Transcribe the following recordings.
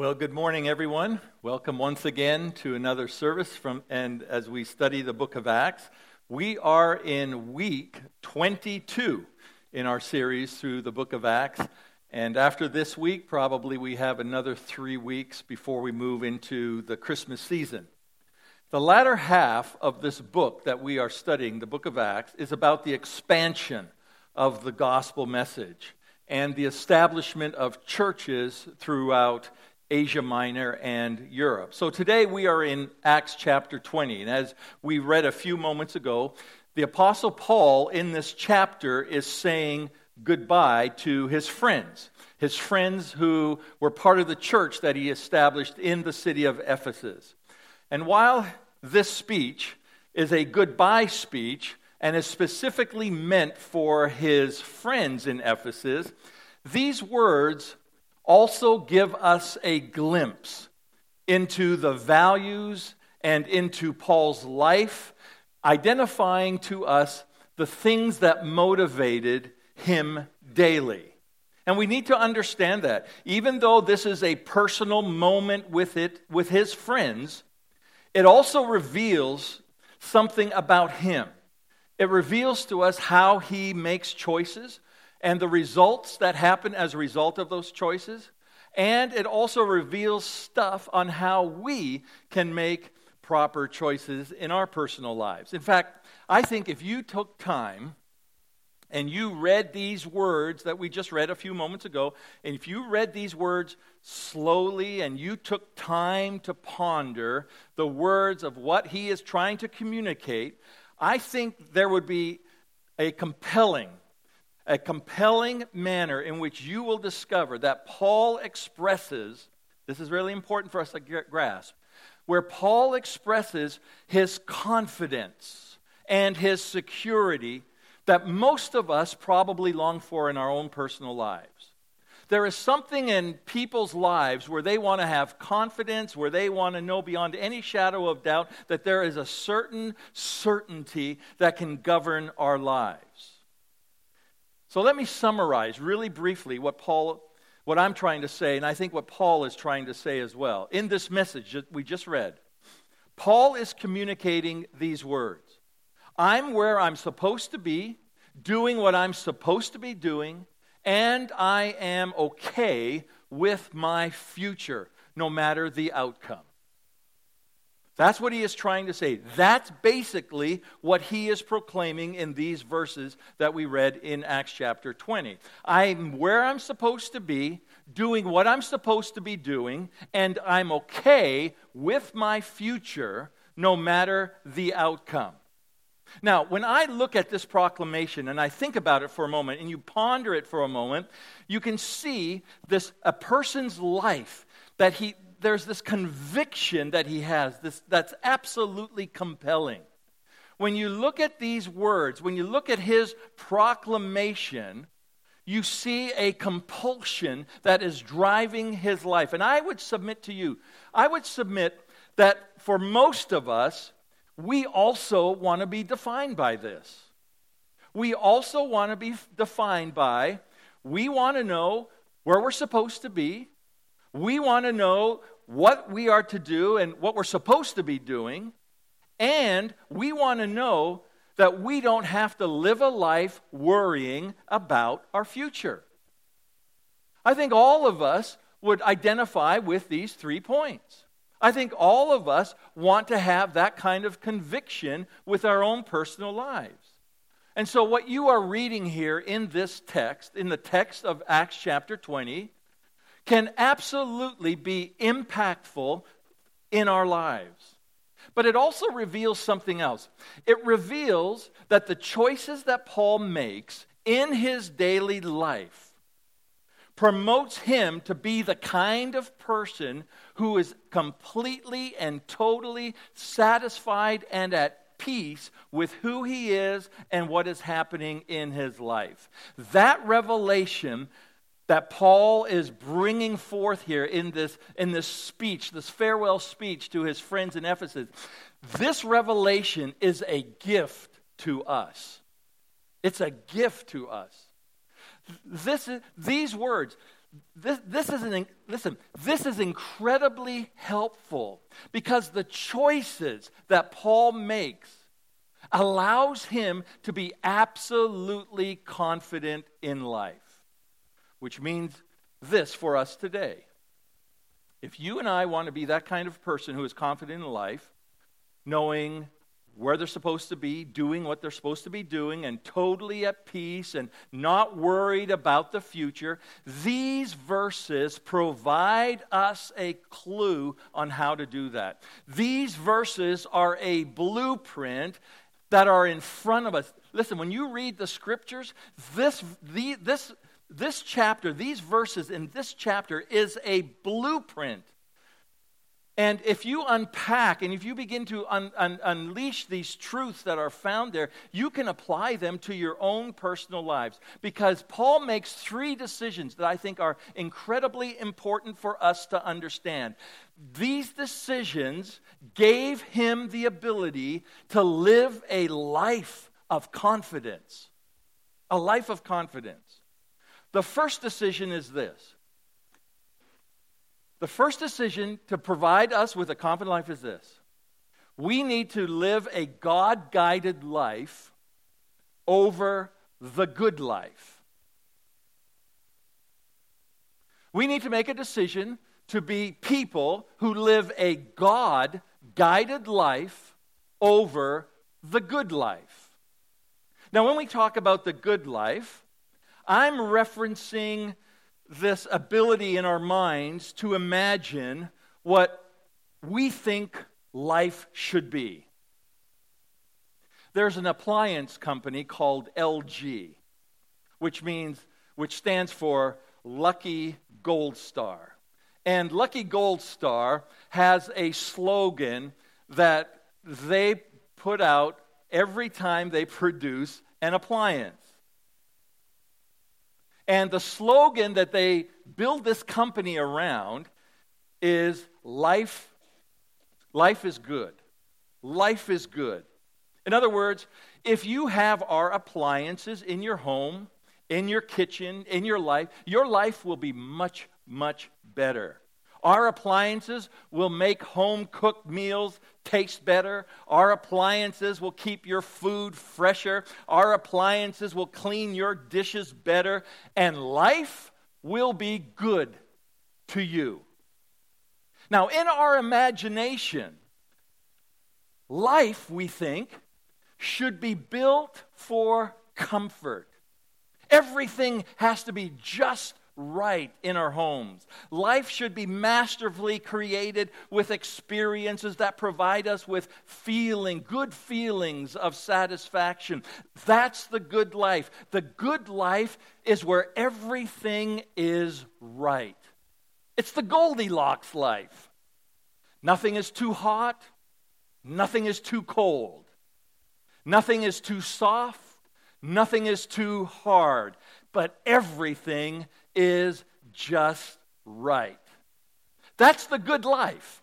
Well, good morning, everyone. Welcome once again to another service from, and as we study the book of Acts, we are in week 22 in our series through the book of Acts. And after this week, probably we have another three weeks before we move into the Christmas season. The latter half of this book that we are studying, the book of Acts, is about the expansion of the gospel message and the establishment of churches throughout Asia Minor and Europe. So today we are in Acts chapter 20. And as we read a few moments ago, the Apostle Paul in this chapter is saying goodbye to his friends, his friends who were part of the church that he established in the city of Ephesus. And while this speech is a goodbye speech and is specifically meant for his friends in Ephesus, these words also give us a glimpse into the values and into Paul's life, identifying to us the things that motivated him daily. And we need to understand that. Even though this is a personal moment with it with his friends, it also reveals something about him. It reveals to us how he makes choices, and the results that happen as a result of those choices. And it also reveals stuff on how we can make proper choices in our personal lives. In fact, I think if you took time and you read these words that we just read a few moments ago, and if you read these words slowly and you took time to ponder the words of what he is trying to communicate, I think there would be a compelling a compelling manner in which you will discover that Paul expresses, this is really important for us to grasp, where Paul expresses his confidence and his security that most of us probably long for in our own personal lives. There is something in people's lives where they want to have confidence, where they want to know beyond any shadow of doubt that there is a certain certainty that can govern our lives. So let me summarize really briefly what Paul what I'm trying to say and I think what Paul is trying to say as well. In this message that we just read, Paul is communicating these words. I'm where I'm supposed to be, doing what I'm supposed to be doing, and I am okay with my future, no matter the outcome. That's what he is trying to say. That's basically what he is proclaiming in these verses that we read in Acts chapter 20. I'm where I'm supposed to be, doing what I'm supposed to be doing, and I'm okay with my future no matter the outcome. Now, when I look at this proclamation and I think about it for a moment and you ponder it for a moment, you can see this a person's life that he there's this conviction that he has this, that's absolutely compelling. When you look at these words, when you look at his proclamation, you see a compulsion that is driving his life. And I would submit to you, I would submit that for most of us, we also want to be defined by this. We also want to be defined by, we want to know where we're supposed to be, we want to know what we are to do and what we're supposed to be doing. And we want to know that we don't have to live a life worrying about our future. I think all of us would identify with these three points. I think all of us want to have that kind of conviction with our own personal lives. And so, what you are reading here in this text, in the text of Acts chapter 20, can absolutely be impactful in our lives. But it also reveals something else. It reveals that the choices that Paul makes in his daily life promotes him to be the kind of person who is completely and totally satisfied and at peace with who he is and what is happening in his life. That revelation that Paul is bringing forth here in this, in this speech, this farewell speech to his friends in Ephesus, this revelation is a gift to us. It's a gift to us. This is, these words, this, this is an, listen, this is incredibly helpful because the choices that Paul makes allows him to be absolutely confident in life, which means this for us today. If you and I want to be that kind of person who is confident in life, knowing where they're supposed to be, doing what they're supposed to be doing, and totally at peace and not worried about the future, these verses provide us a clue on how to do that. These verses are a blueprint that are in front of us. Listen, when you read the scriptures, this, the, this, this chapter, these verses in this chapter is a blueprint and if you unpack and if you begin to un- un- unleash these truths that are found there, you can apply them to your own personal lives. Because Paul makes three decisions that I think are incredibly important for us to understand. These decisions gave him the ability to live a life of confidence. A life of confidence. The first decision is this the first decision to provide us with a confident life is this we need to live a God guided life over the good life. We need to make a decision to be people who live a God guided life over the good life. Now, when we talk about the good life, I'm referencing this ability in our minds to imagine what we think life should be. There's an appliance company called LG, which means which stands for Lucky Gold Star. And Lucky Gold Star has a slogan that they put out every time they produce an appliance. And the slogan that they build this company around is life, life is good. Life is good. In other words, if you have our appliances in your home, in your kitchen, in your life, your life will be much, much better. Our appliances will make home cooked meals taste better. Our appliances will keep your food fresher. Our appliances will clean your dishes better. And life will be good to you. Now, in our imagination, life, we think, should be built for comfort. Everything has to be just right in our homes. Life should be masterfully created with experiences that provide us with feeling, good feelings of satisfaction. That's the good life. The good life is where everything is right. It's the Goldilocks life. Nothing is too hot, nothing is too cold, nothing is too soft, nothing is too hard, but everything is just right. That's the good life.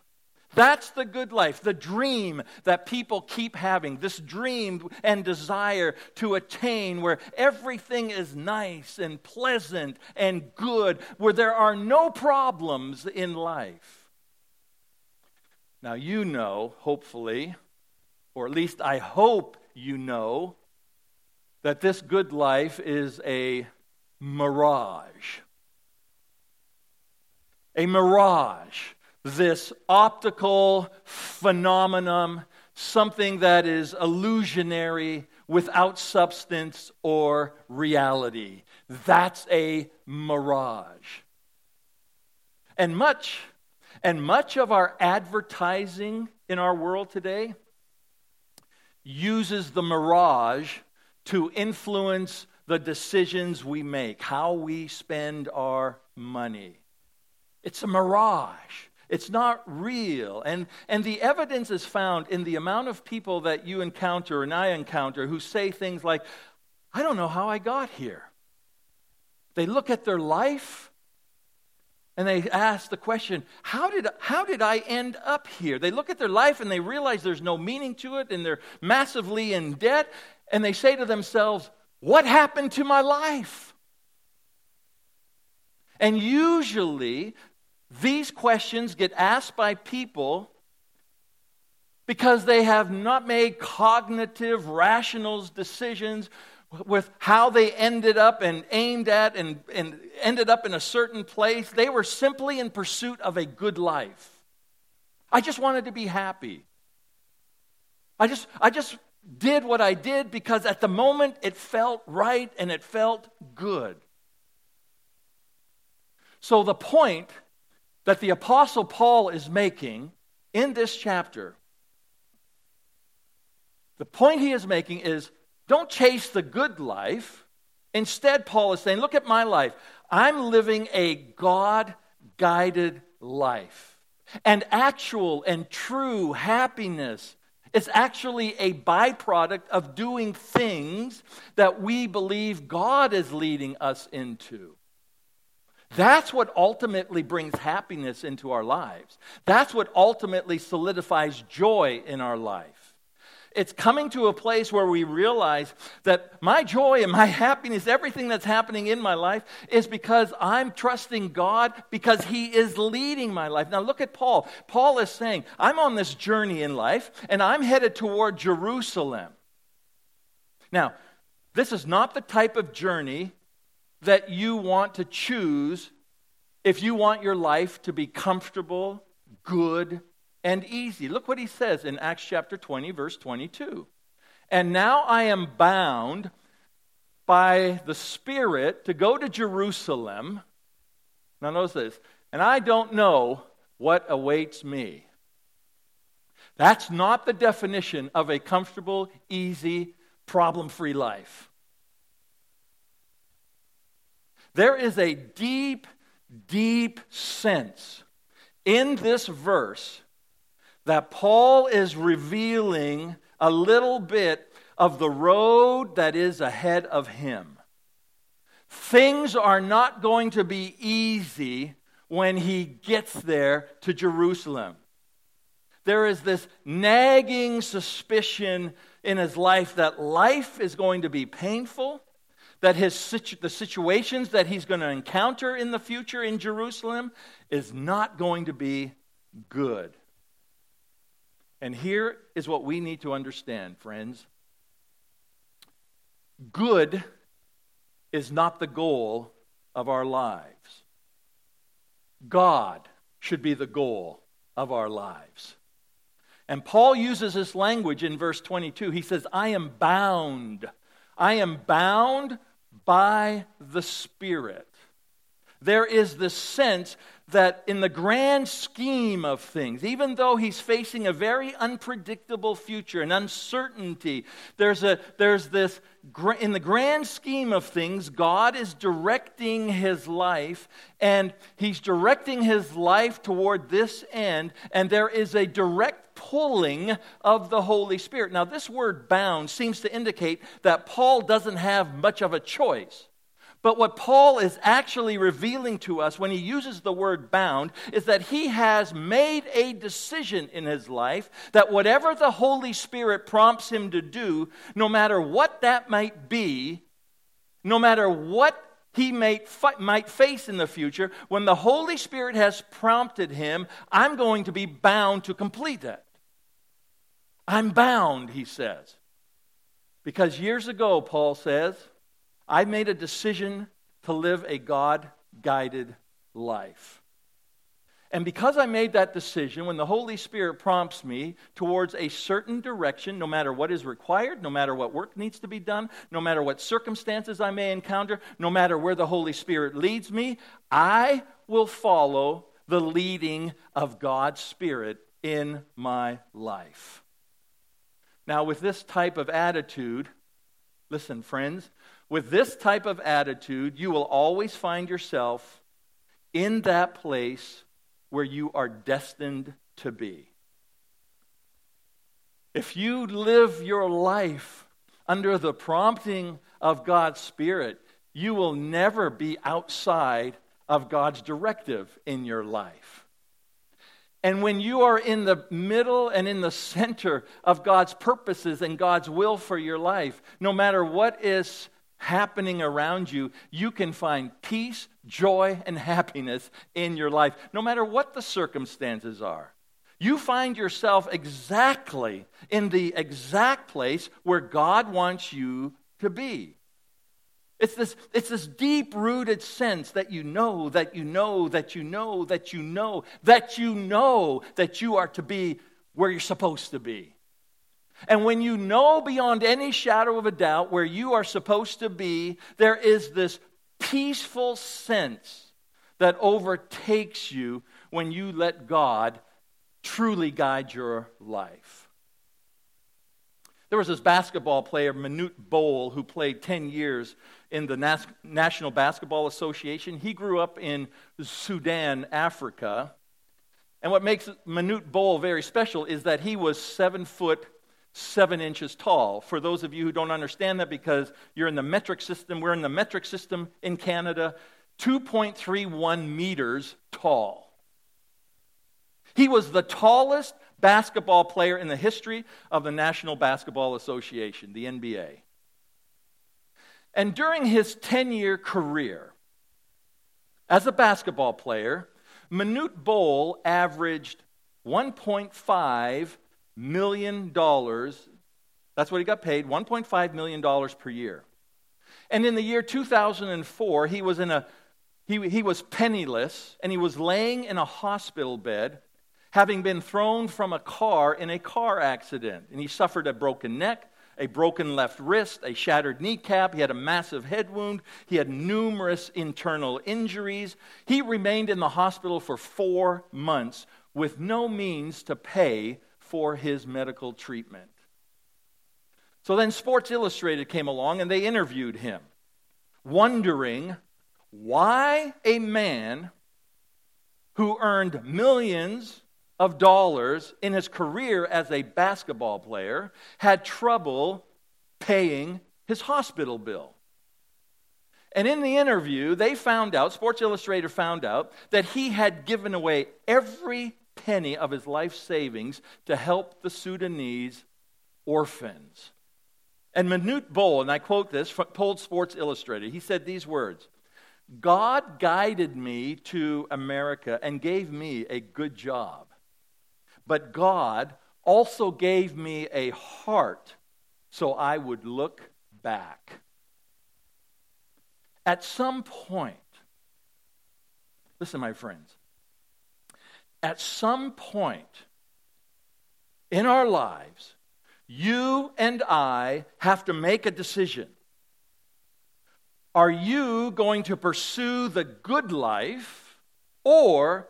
That's the good life, the dream that people keep having, this dream and desire to attain where everything is nice and pleasant and good, where there are no problems in life. Now, you know, hopefully, or at least I hope you know, that this good life is a mirage. A mirage, this optical phenomenon, something that is illusionary without substance or reality. That's a mirage. And much and much of our advertising in our world today uses the mirage to influence the decisions we make, how we spend our money. It's a mirage. It's not real. And, and the evidence is found in the amount of people that you encounter and I encounter who say things like, I don't know how I got here. They look at their life and they ask the question, how did, how did I end up here? They look at their life and they realize there's no meaning to it and they're massively in debt. And they say to themselves, what happened to my life? And usually, these questions get asked by people because they have not made cognitive, rational decisions with how they ended up and aimed at and, and ended up in a certain place. They were simply in pursuit of a good life. I just wanted to be happy. I just, I just did what I did because at the moment it felt right and it felt good. So, the point that the Apostle Paul is making in this chapter, the point he is making is don't chase the good life. Instead, Paul is saying, Look at my life. I'm living a God guided life. And actual and true happiness is actually a byproduct of doing things that we believe God is leading us into. That's what ultimately brings happiness into our lives. That's what ultimately solidifies joy in our life. It's coming to a place where we realize that my joy and my happiness, everything that's happening in my life, is because I'm trusting God because He is leading my life. Now, look at Paul. Paul is saying, I'm on this journey in life and I'm headed toward Jerusalem. Now, this is not the type of journey that you want to choose if you want your life to be comfortable, good, and easy. Look what he says in Acts chapter 20, verse 22. And now I am bound by the Spirit to go to Jerusalem. Now, notice this. And I don't know what awaits me. That's not the definition of a comfortable, easy, problem free life. There is a deep, deep sense in this verse that Paul is revealing a little bit of the road that is ahead of him. Things are not going to be easy when he gets there to Jerusalem. There is this nagging suspicion in his life that life is going to be painful, that his situ- the situations that he's going to encounter in the future in Jerusalem is not going to be good. And here is what we need to understand, friends good is not the goal of our lives, God should be the goal of our lives. And Paul uses this language in verse 22. He says, I am bound. I am bound by the Spirit. There is this sense that in the grand scheme of things, even though he's facing a very unpredictable future and uncertainty, there's, a, there's this, in the grand scheme of things, God is directing his life, and he's directing his life toward this end, and there is a direct pulling of the Holy Spirit. Now, this word bound seems to indicate that Paul doesn't have much of a choice. But what Paul is actually revealing to us when he uses the word bound is that he has made a decision in his life that whatever the Holy Spirit prompts him to do, no matter what that might be, no matter what he may, might face in the future, when the Holy Spirit has prompted him, I'm going to be bound to complete that. I'm bound, he says. Because years ago, Paul says, I made a decision to live a God guided life. And because I made that decision, when the Holy Spirit prompts me towards a certain direction, no matter what is required, no matter what work needs to be done, no matter what circumstances I may encounter, no matter where the Holy Spirit leads me, I will follow the leading of God's Spirit in my life. Now, with this type of attitude, listen, friends, with this type of attitude, you will always find yourself in that place where you are destined to be. If you live your life under the prompting of God's Spirit, you will never be outside of God's directive in your life. And when you are in the middle and in the center of God's purposes and God's will for your life, no matter what is happening around you, you can find peace, joy, and happiness in your life, no matter what the circumstances are. You find yourself exactly in the exact place where God wants you to be. It's this, it's this deep rooted sense that you know, that you know, that you know, that you know, that you know that you are to be where you're supposed to be. And when you know beyond any shadow of a doubt where you are supposed to be, there is this peaceful sense that overtakes you when you let God truly guide your life. There was this basketball player, Manute Bol, who played 10 years in the Nas- National Basketball Association. He grew up in Sudan, Africa. And what makes Manute Bol very special is that he was seven foot seven inches tall. For those of you who don't understand that, because you're in the metric system, we're in the metric system in Canada, 2.31 meters tall. He was the tallest basketball player in the history of the National Basketball Association, the NBA. And during his 10 year career as a basketball player, Manute Bol averaged $1.5 million. dollars. That's what he got paid $1.5 million per year. And in the year 2004, he was, in a, he, he was penniless and he was laying in a hospital bed having been thrown from a car in a car accident. And he suffered a broken neck, a broken left wrist, a shattered kneecap. He had a massive head wound. He had numerous internal injuries. He remained in the hospital for four months with no means to pay for his medical treatment. So then Sports Illustrated came along and they interviewed him, wondering why a man who earned millions of dollars in his career as a basketball player had trouble paying his hospital bill. And in the interview, they found out, Sports Illustrated found out, that he had given away every penny of his life savings to help the Sudanese orphans. And Manute Bol, and I quote this, told Sports Illustrated, he said these words God guided me to America and gave me a good job. But God also gave me a heart so I would look back. At some point, listen, my friends, at some point in our lives, you and I have to make a decision. Are you going to pursue the good life or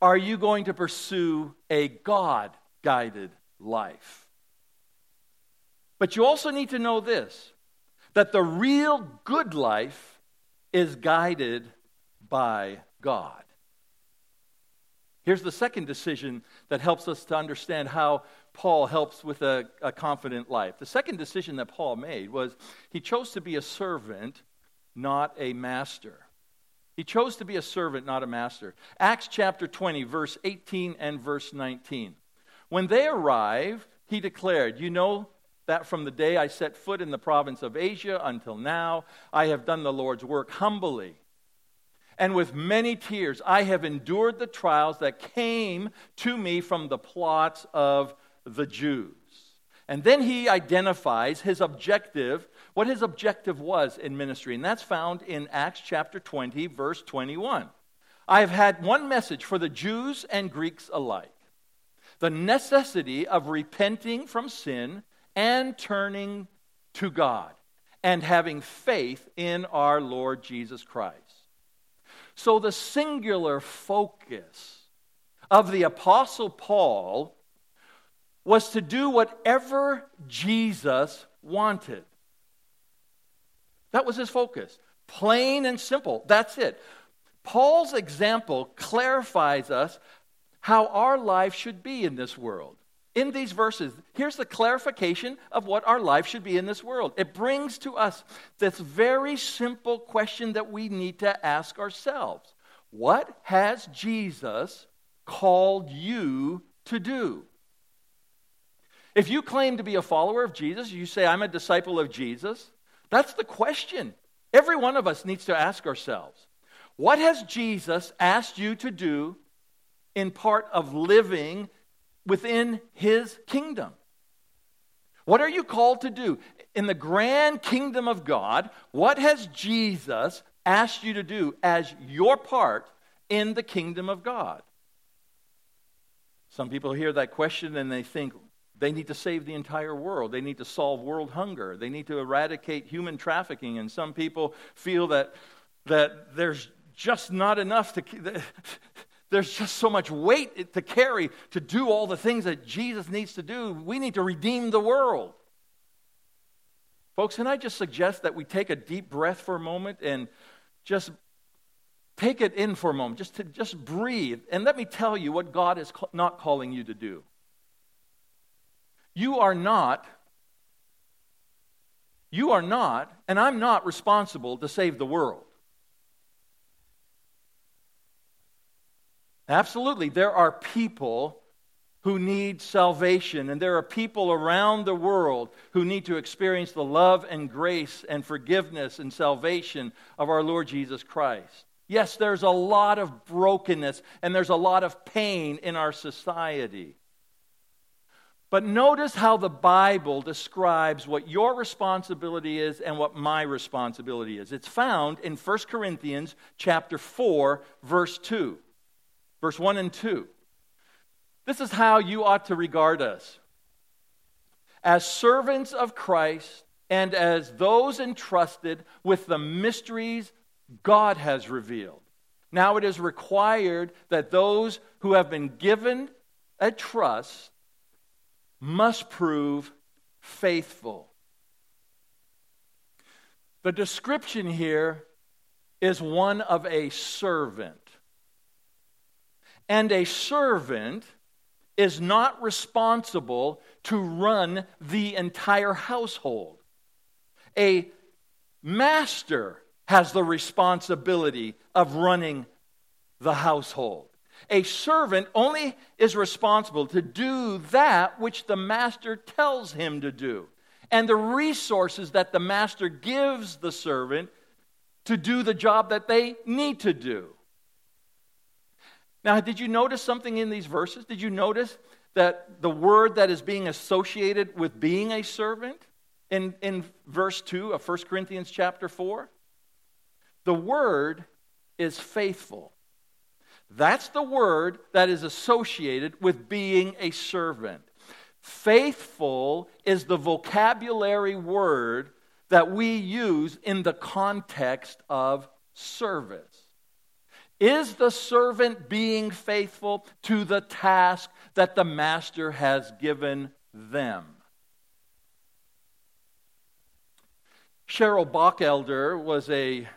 are you going to pursue a God guided life? But you also need to know this that the real good life is guided by God. Here's the second decision that helps us to understand how Paul helps with a, a, confident life. The second decision that Paul made was he chose to be a servant, not a master. He chose to be a servant, not a master. Acts chapter 20, verse 18 and verse 19. When they arrived, he declared, You know that from the day I set foot in the province of Asia until now, I have done the Lord's work humbly. And with many tears, I have endured the trials that came to me from the plots of the Jews. And then he identifies his objective, what his objective was in ministry. And that's found in Acts chapter 20, verse 21. I have had one message for the Jews and Greeks alike the necessity of repenting from sin and turning to God and having faith in our Lord Jesus Christ. So, the singular focus of the Apostle Paul was to do whatever Jesus wanted. That was his focus. Plain and simple. That's it. Paul's example clarifies us how our life should be in this world. In these verses, here's the clarification of what our life should be in this world. It brings to us this very simple question that we need to ask ourselves What has Jesus called you to do? If you claim to be a follower of Jesus, you say, I'm a disciple of Jesus, That's the question every one of us needs to ask ourselves. What has Jesus asked you to do in part of living within his kingdom? What are you called to do? In the grand kingdom of God, what has Jesus asked you to do as your part in the kingdom of God? Some people hear that question and they think they need to save the entire world. They need to solve world hunger. They need to eradicate human trafficking. And some people feel that, that there's just not enough to. There's just so much weight to carry to do all the things that Jesus needs to do. We need to redeem the world. Folks, can I just suggest that we take a deep breath for a moment and just take it in for a moment, just to just breathe, and let me tell you what God is not calling you to do. You are not, you are not, and I'm not responsible to save the world. Absolutely, there are people who need salvation, and there are people around the world who need to experience the love and grace and forgiveness and salvation of our Lord Jesus Christ. Yes, there's a lot of brokenness and there's a lot of pain in our society. But notice how the Bible describes what your responsibility is and what my responsibility is. It's found in 1 Corinthians chapter 4 verse 2. Verse 1 and 2. This is how you ought to regard us. As servants of Christ and as those entrusted with the mysteries God has revealed. Now it is required that those who have been given a trust must prove faithful. The description here is one of a servant. And a servant is not responsible to run the entire household. A master has the responsibility of running the household. A servant only is responsible to do that which the master tells him to do, and the resources that the master gives the servant to do the job that they need to do. Now, did you notice something in these verses? Did you notice that the word that is being associated with being a servant in, in verse 2 of 1 Corinthians chapter 4? The word is faithful. That's the word that is associated with being a servant. Faithful is the vocabulary word that we use in the context of service. Is the servant being faithful to the task that the master has given them? Cheryl Bachelder was a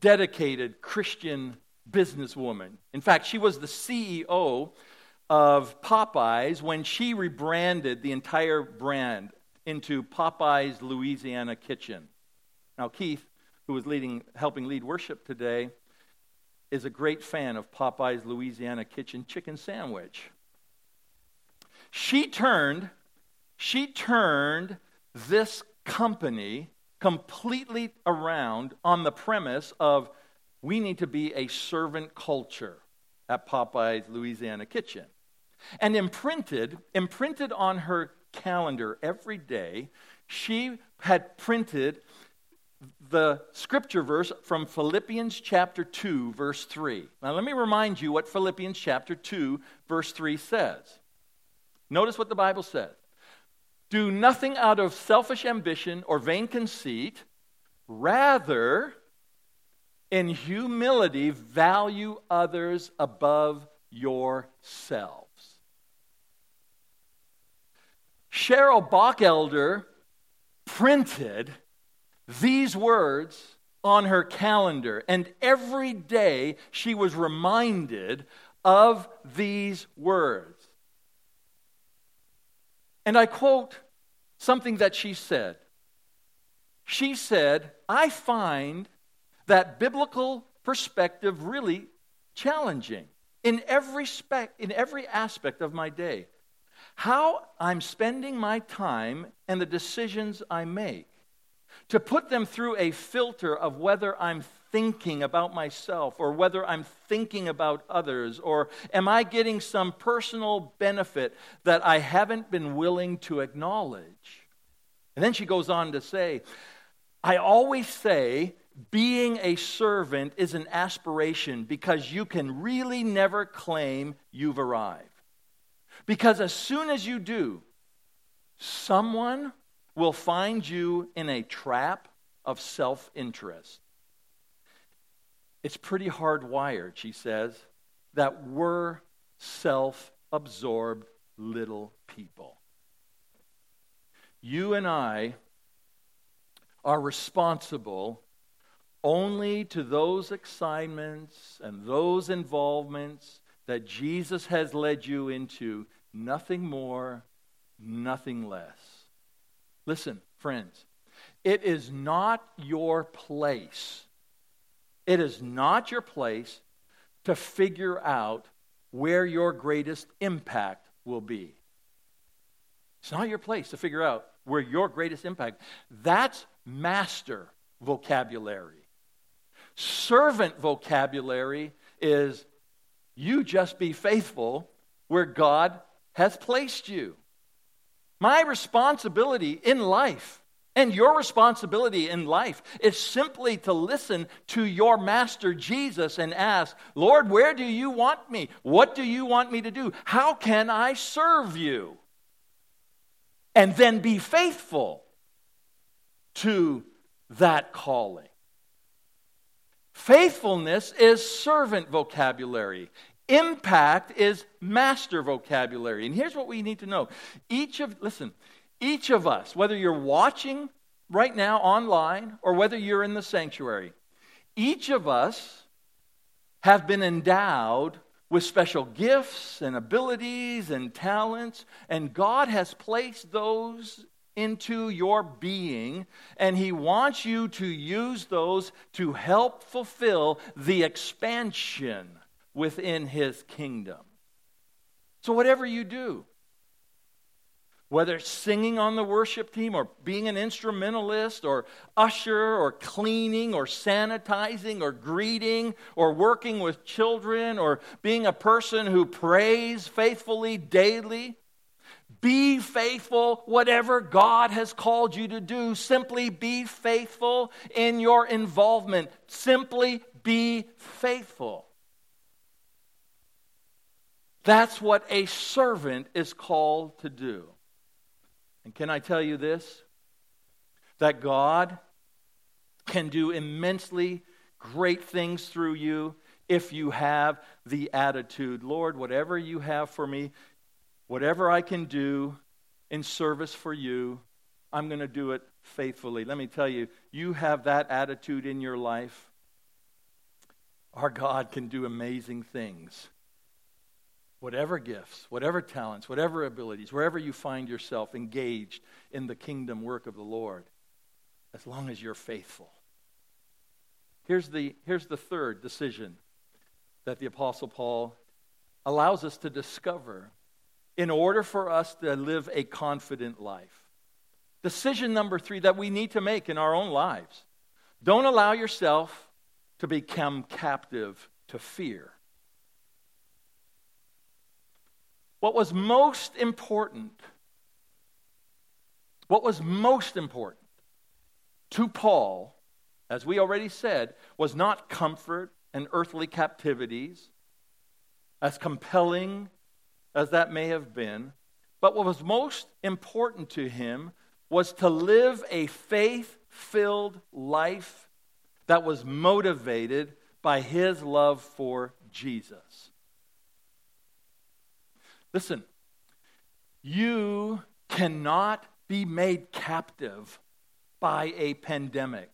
dedicated Christian businesswoman. In fact, she was the CEO of Popeyes when she rebranded the entire brand into Popeyes Louisiana Kitchen. Now, Keith, who was leading, helping lead worship today, is a great fan of Popeyes Louisiana Kitchen chicken sandwich. She turned, she turned this company completely around on the premise of we need to be a servant culture at Popeye's Louisiana Kitchen. And imprinted, imprinted on her calendar every day, she had printed the scripture verse from Philippians chapter 2, verse 3. Now, let me remind you what Philippians chapter 2, verse 3 says. Notice what the Bible says do nothing out of selfish ambition or vain conceit. Rather, in humility, value others above yourselves. Cheryl Bachelder printed these words on her calendar, and every day she was reminded of these words. And I quote something that she said. She said, I find that biblical perspective really challenging in every, spec, in every aspect of my day. How I'm spending my time and the decisions I make. To put them through a filter of whether I'm thinking about myself or whether I'm thinking about others or am I getting some personal benefit that I haven't been willing to acknowledge. And then she goes on to say, I always say being a servant is an aspiration because you can really never claim you've arrived. Because as soon as you do, someone will find you in a trap of self interest. It's pretty hardwired, she says, that we're self absorbed little people. You and I are responsible only to those assignments and those involvements that Jesus has led you into, nothing more, nothing less. Listen, friends, it is not your place. It is not your place to figure out where your greatest impact will be. It's not your place to figure out where your greatest impact. That's master vocabulary. Servant vocabulary is you just be faithful where God has placed you. My responsibility in life and your responsibility in life is simply to listen to your master Jesus and ask, Lord, where do you want me? What do you want me to do? How can I serve you? And then be faithful to that calling. Faithfulness is servant vocabulary. Impact is master vocabulary. And here's what we need to know. Each of, listen, each of us, whether you're watching right now online or whether you're in the sanctuary, each of us have been endowed with special gifts and abilities and talents, and God has placed those into your being, and He wants you to use those to help fulfill the expansion within His kingdom. So, whatever you do, whether it's singing on the worship team or being an instrumentalist or usher or cleaning or sanitizing or greeting or working with children or being a person who prays faithfully daily, be faithful, whatever God has called you to do. Simply be faithful in your involvement. Simply be faithful. That's what a servant is called to do. And can I tell you this? That God can do immensely great things through you if you have the attitude Lord, whatever you have for me, Whatever I can do in service for you, I'm going to do it faithfully. Let me tell you, you have that attitude in your life. Our God can do amazing things. Whatever gifts, whatever talents, whatever abilities, wherever you find yourself engaged in the kingdom work of the Lord, as long as you're faithful. Here's the, here's the third decision that the Apostle Paul allows us to discover in order for us to live a confident life. Decision number three that we need to make in our own lives don't allow yourself to become captive to fear. What was most important, what was most important to Paul, as we already said, was not comfort and earthly captivities, as compelling as that may have been. But what was most important to him was to live a faith filled life that was motivated by his love for Jesus. Listen, you cannot be made captive by a pandemic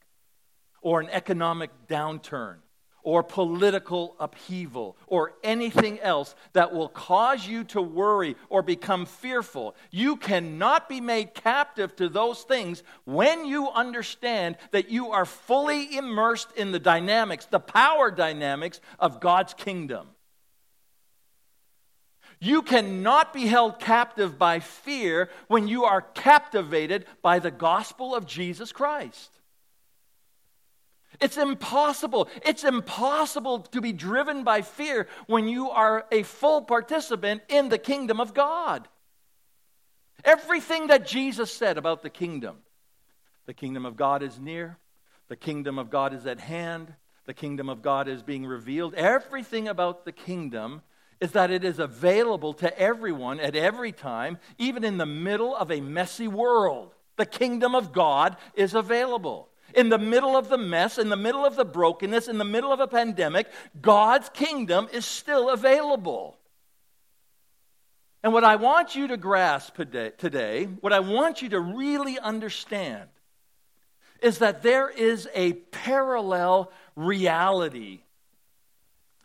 or an economic downturn or political upheaval or anything else that will cause you to worry or become fearful. You cannot be made captive to those things when you understand that you are fully immersed in the dynamics, the power dynamics of God's kingdom. You cannot be held captive by fear when you are captivated by the gospel of Jesus Christ. It's impossible. It's impossible to be driven by fear when you are a full participant in the kingdom of God. Everything that Jesus said about the kingdom the kingdom of God is near, the kingdom of God is at hand, the kingdom of God is being revealed. Everything about the kingdom is that it is available to everyone at every time, even in the middle of a messy world. The kingdom of God is available. In the middle of the mess, in the middle of the brokenness, in the middle of a pandemic, God's kingdom is still available. And what I want you to grasp today, what I want you to really understand, is that there is a parallel reality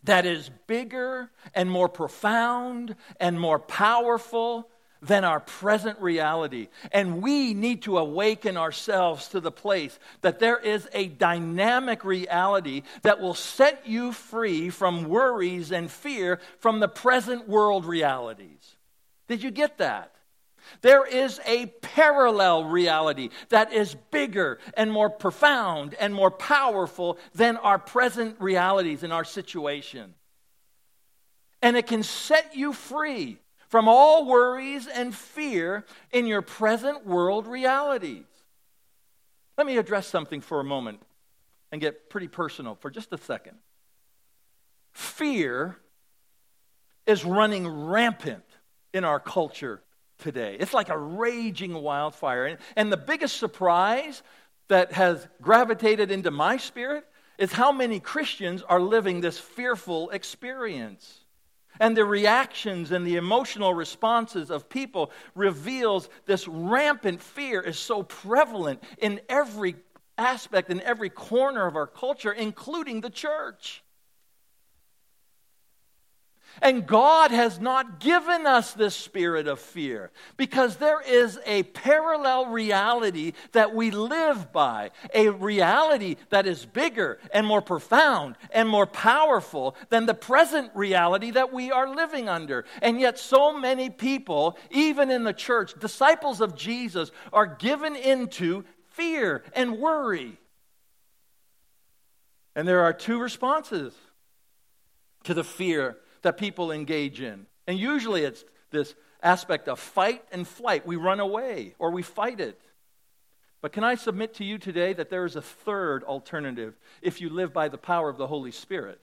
that is bigger and more profound and more powerful than our present reality. And we need to awaken ourselves to the place that there is a dynamic reality that will set you free from worries and fear from the present world realities. Did you get that? There is a parallel reality that is bigger and more profound and more powerful than our present realities in our situation. And it can set you free from all worries and fear in your present world realities. Let me address something for a moment and get pretty personal for just a second. Fear is running rampant in our culture today. It's like a raging wildfire. And, and the biggest surprise that has gravitated into my spirit is how many Christians are living this fearful experience. And the reactions and the emotional responses of people reveals this rampant fear is so prevalent in every aspect, in every corner of our culture, including the church. And God has not given us this spirit of fear because there is a parallel reality that we live by, a reality that is bigger and more profound and more powerful than the present reality that we are living under. And yet, so many people, even in the church, disciples of Jesus, are given into fear and worry. And there are two responses to the fear that people engage in. And usually it's this aspect of fight and flight. We run away or we fight it. But can I submit to you today that there is a third alternative if you live by the power of the Holy Spirit?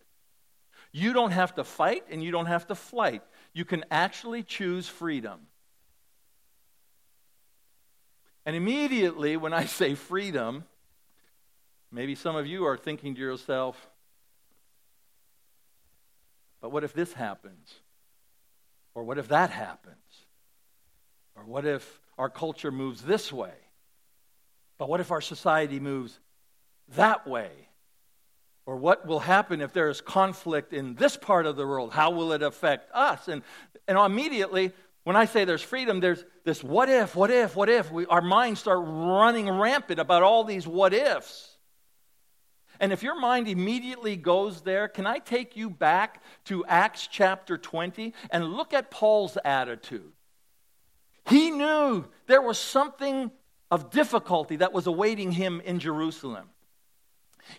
You don't have to fight and you don't have to flight. You can actually choose freedom. And immediately, when I say freedom, maybe some of you are thinking to yourself, but what if this happens? Or what if that happens? Or what if our culture moves this way? But what if our society moves that way? Or what will happen if there is conflict in this part of the world? How will it affect us? And, and immediately, when I say there's freedom, there's this what if, what if, what if. We, our minds start running rampant about all these what ifs. And if your mind immediately goes there, can I take you back to Acts chapter 20 and look at Paul's attitude? He knew there was something of difficulty that was awaiting him in Jerusalem.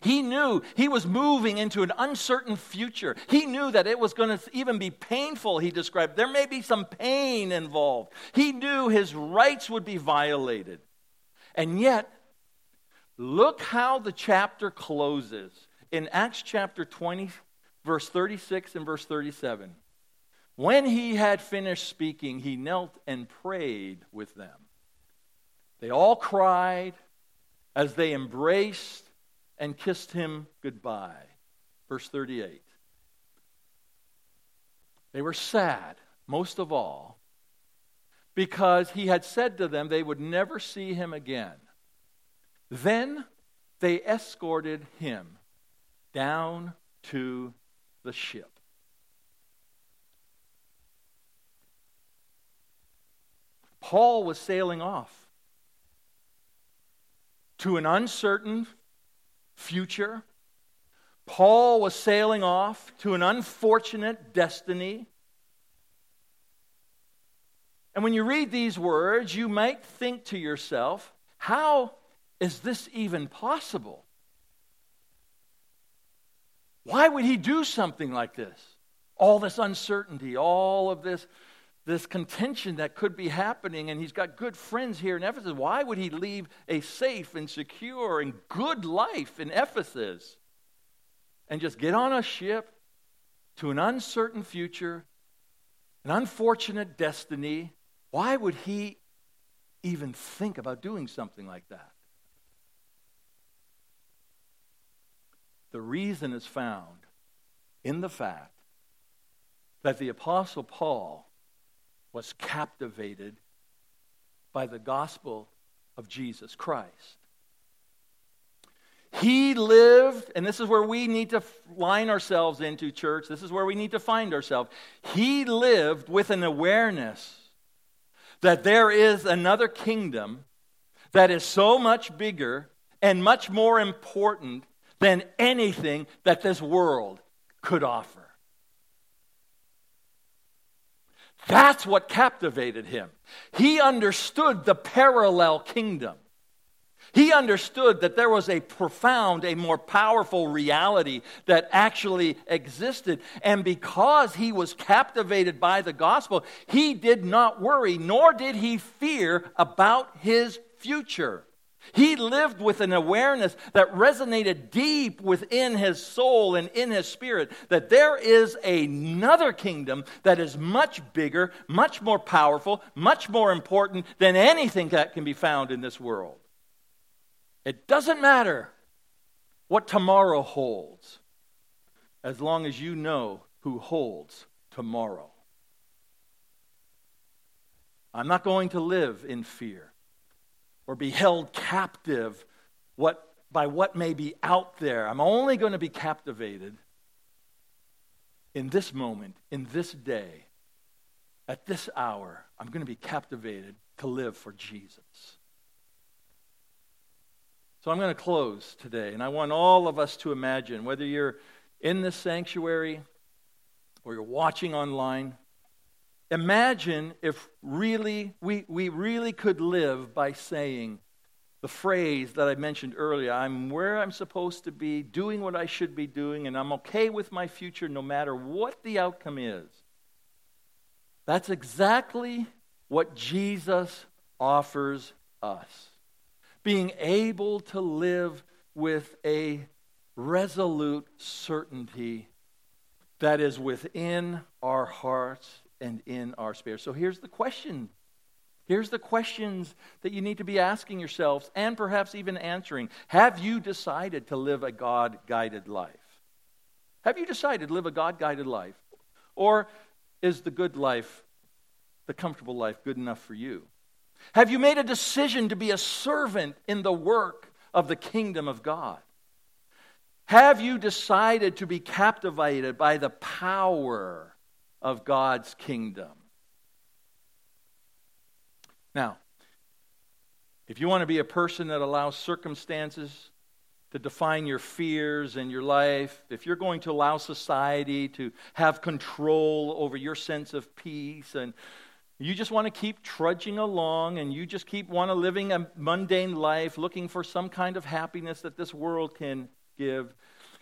He knew he was moving into an uncertain future. He knew that it was going to even be painful, he described. There may be some pain involved. He knew his rights would be violated. And yet, Look how the chapter closes in Acts chapter 20, verse 36 and verse 37. When he had finished speaking, he knelt and prayed with them. They all cried as they embraced and kissed him goodbye. Verse 38. They were sad, most of all, because he had said to them they would never see him again. Then they escorted him down to the ship. Paul was sailing off to an uncertain future. Paul was sailing off to an unfortunate destiny. And when you read these words, you might think to yourself, how is this even possible? Why would he do something like this? All this uncertainty, all of this, this contention that could be happening, and he's got good friends here in Ephesus. Why would he leave a safe and secure and good life in Ephesus and just get on a ship to an uncertain future, an unfortunate destiny? Why would he even think about doing something like that? The reason is found in the fact that the Apostle Paul was captivated by the gospel of Jesus Christ. He lived, and this is where we need to line ourselves into, church. This is where we need to find ourselves. He lived with an awareness that there is another kingdom that is so much bigger and much more important than anything that this world could offer. That's what captivated him. He understood the parallel kingdom. He understood that there was a profound, a more powerful reality that actually existed. And because he was captivated by the gospel, he did not worry, nor did he fear about his future. He lived with an awareness that resonated deep within his soul and in his spirit that there is another kingdom that is much bigger, much more powerful, much more important than anything that can be found in this world. It doesn't matter what tomorrow holds as long as you know who holds tomorrow. I'm not going to live in fear or be held captive what, by what may be out there. I'm only going to be captivated in this moment, in this day, at this hour. I'm going to be captivated to live for Jesus. So I'm going to close today, and I want all of us to imagine whether you're in this sanctuary or you're watching online Imagine if really we, we really could live by saying the phrase that I mentioned earlier I'm where I'm supposed to be, doing what I should be doing, and I'm okay with my future no matter what the outcome is. That's exactly what Jesus offers us. Being able to live with a resolute certainty that is within our hearts and in our spirit. So here's the question. Here's the questions that you need to be asking yourselves and perhaps even answering. Have you decided to live a God guided life? Have you decided to live a God guided life? Or is the good life, the comfortable life, good enough for you? Have you made a decision to be a servant in the work of the kingdom of God? Have you decided to be captivated by the power of God's kingdom. Now, if you want to be a person that allows circumstances to define your fears and your life, if you're going to allow society to have control over your sense of peace and you just want to keep trudging along and you just keep want to living a mundane life looking for some kind of happiness that this world can give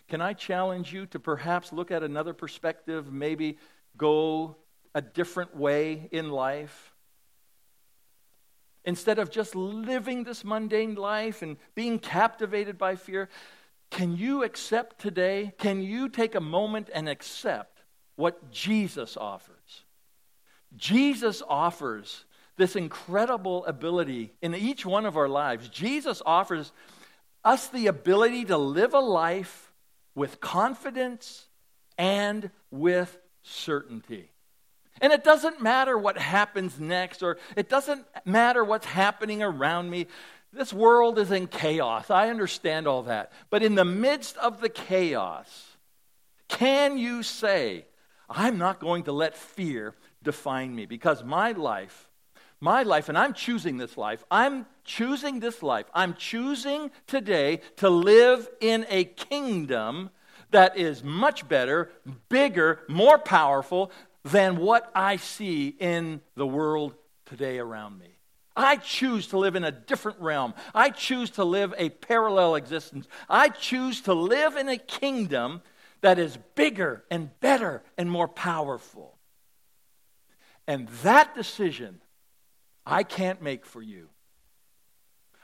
can i challenge you to perhaps look at another perspective maybe go a different way in life. Instead of just living this mundane life and being captivated by fear, can you accept today? Can you take a moment and accept what Jesus offers? Jesus offers this incredible ability in each one of our lives. Jesus offers us the ability to live a life with confidence and with certainty. And it doesn't matter what happens next, or it doesn't matter what's happening around me. This world is in chaos. I understand all that. But in the midst of the chaos, can you say, I'm not going to let fear define me? Because my life, my life, and I'm choosing this life, I'm choosing this life. I'm choosing today to live in a kingdom that is much better, bigger, more powerful than what I see in the world today around me. I choose to live in a different realm. I choose to live a parallel existence. I choose to live in a kingdom that is bigger and better and more powerful. And that decision I can't make for you.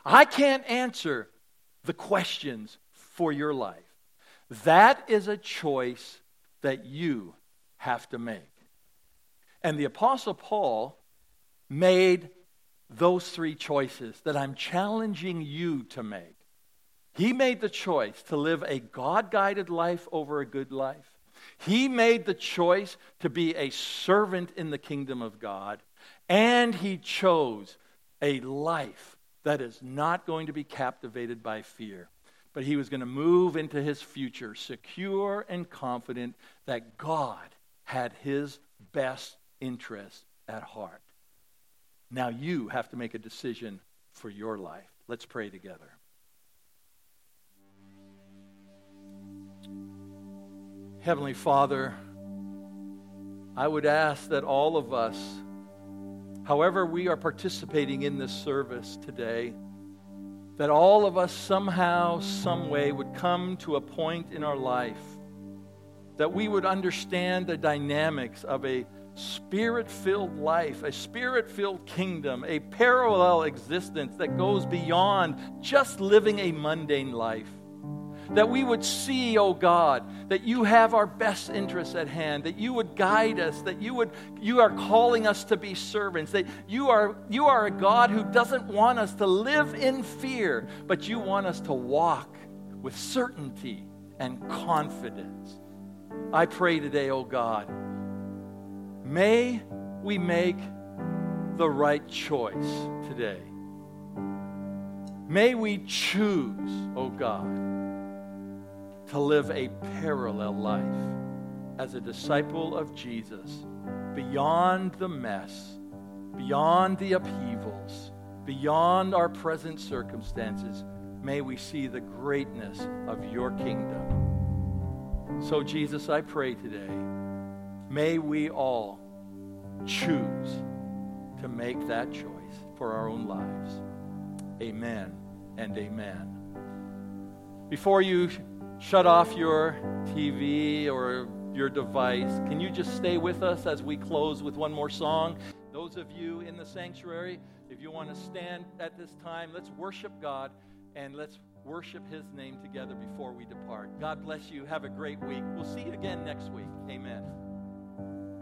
I can't answer the questions for your life. That is a choice that you have to make. And the Apostle Paul made those three choices that I'm challenging you to make. He made the choice to live a God guided life over a good life. He made the choice to be a servant in the kingdom of God. And he chose a life that is not going to be captivated by fear. But he was going to move into his future secure and confident that God had his best interest at heart. Now you have to make a decision for your life. Let's pray together. Heavenly Father, I would ask that all of us, however we are participating in this service today, that all of us somehow, some way would come to a point in our life that we would understand the dynamics of a spirit filled life, a spirit filled kingdom, a parallel existence that goes beyond just living a mundane life. That we would see, oh God, that you have our best interests at hand, that you would guide us, that you would you are calling us to be servants, that you are you are a God who doesn't want us to live in fear, but you want us to walk with certainty and confidence. I pray today, oh God, May we make the right choice today. May we choose, oh God, to live a parallel life as a disciple of Jesus beyond the mess, beyond the upheavals, beyond our present circumstances. May we see the greatness of your kingdom. So, Jesus, I pray today, may we all choose to make that choice for our own lives. Amen and amen. Before you shut off your TV or your device, can you just stay with us as we close with one more song? Those of you in the sanctuary, if you want to stand at this time, let's worship God and let's worship His name together before we depart. God bless you. Have a great week. We'll see you again next week. Amen.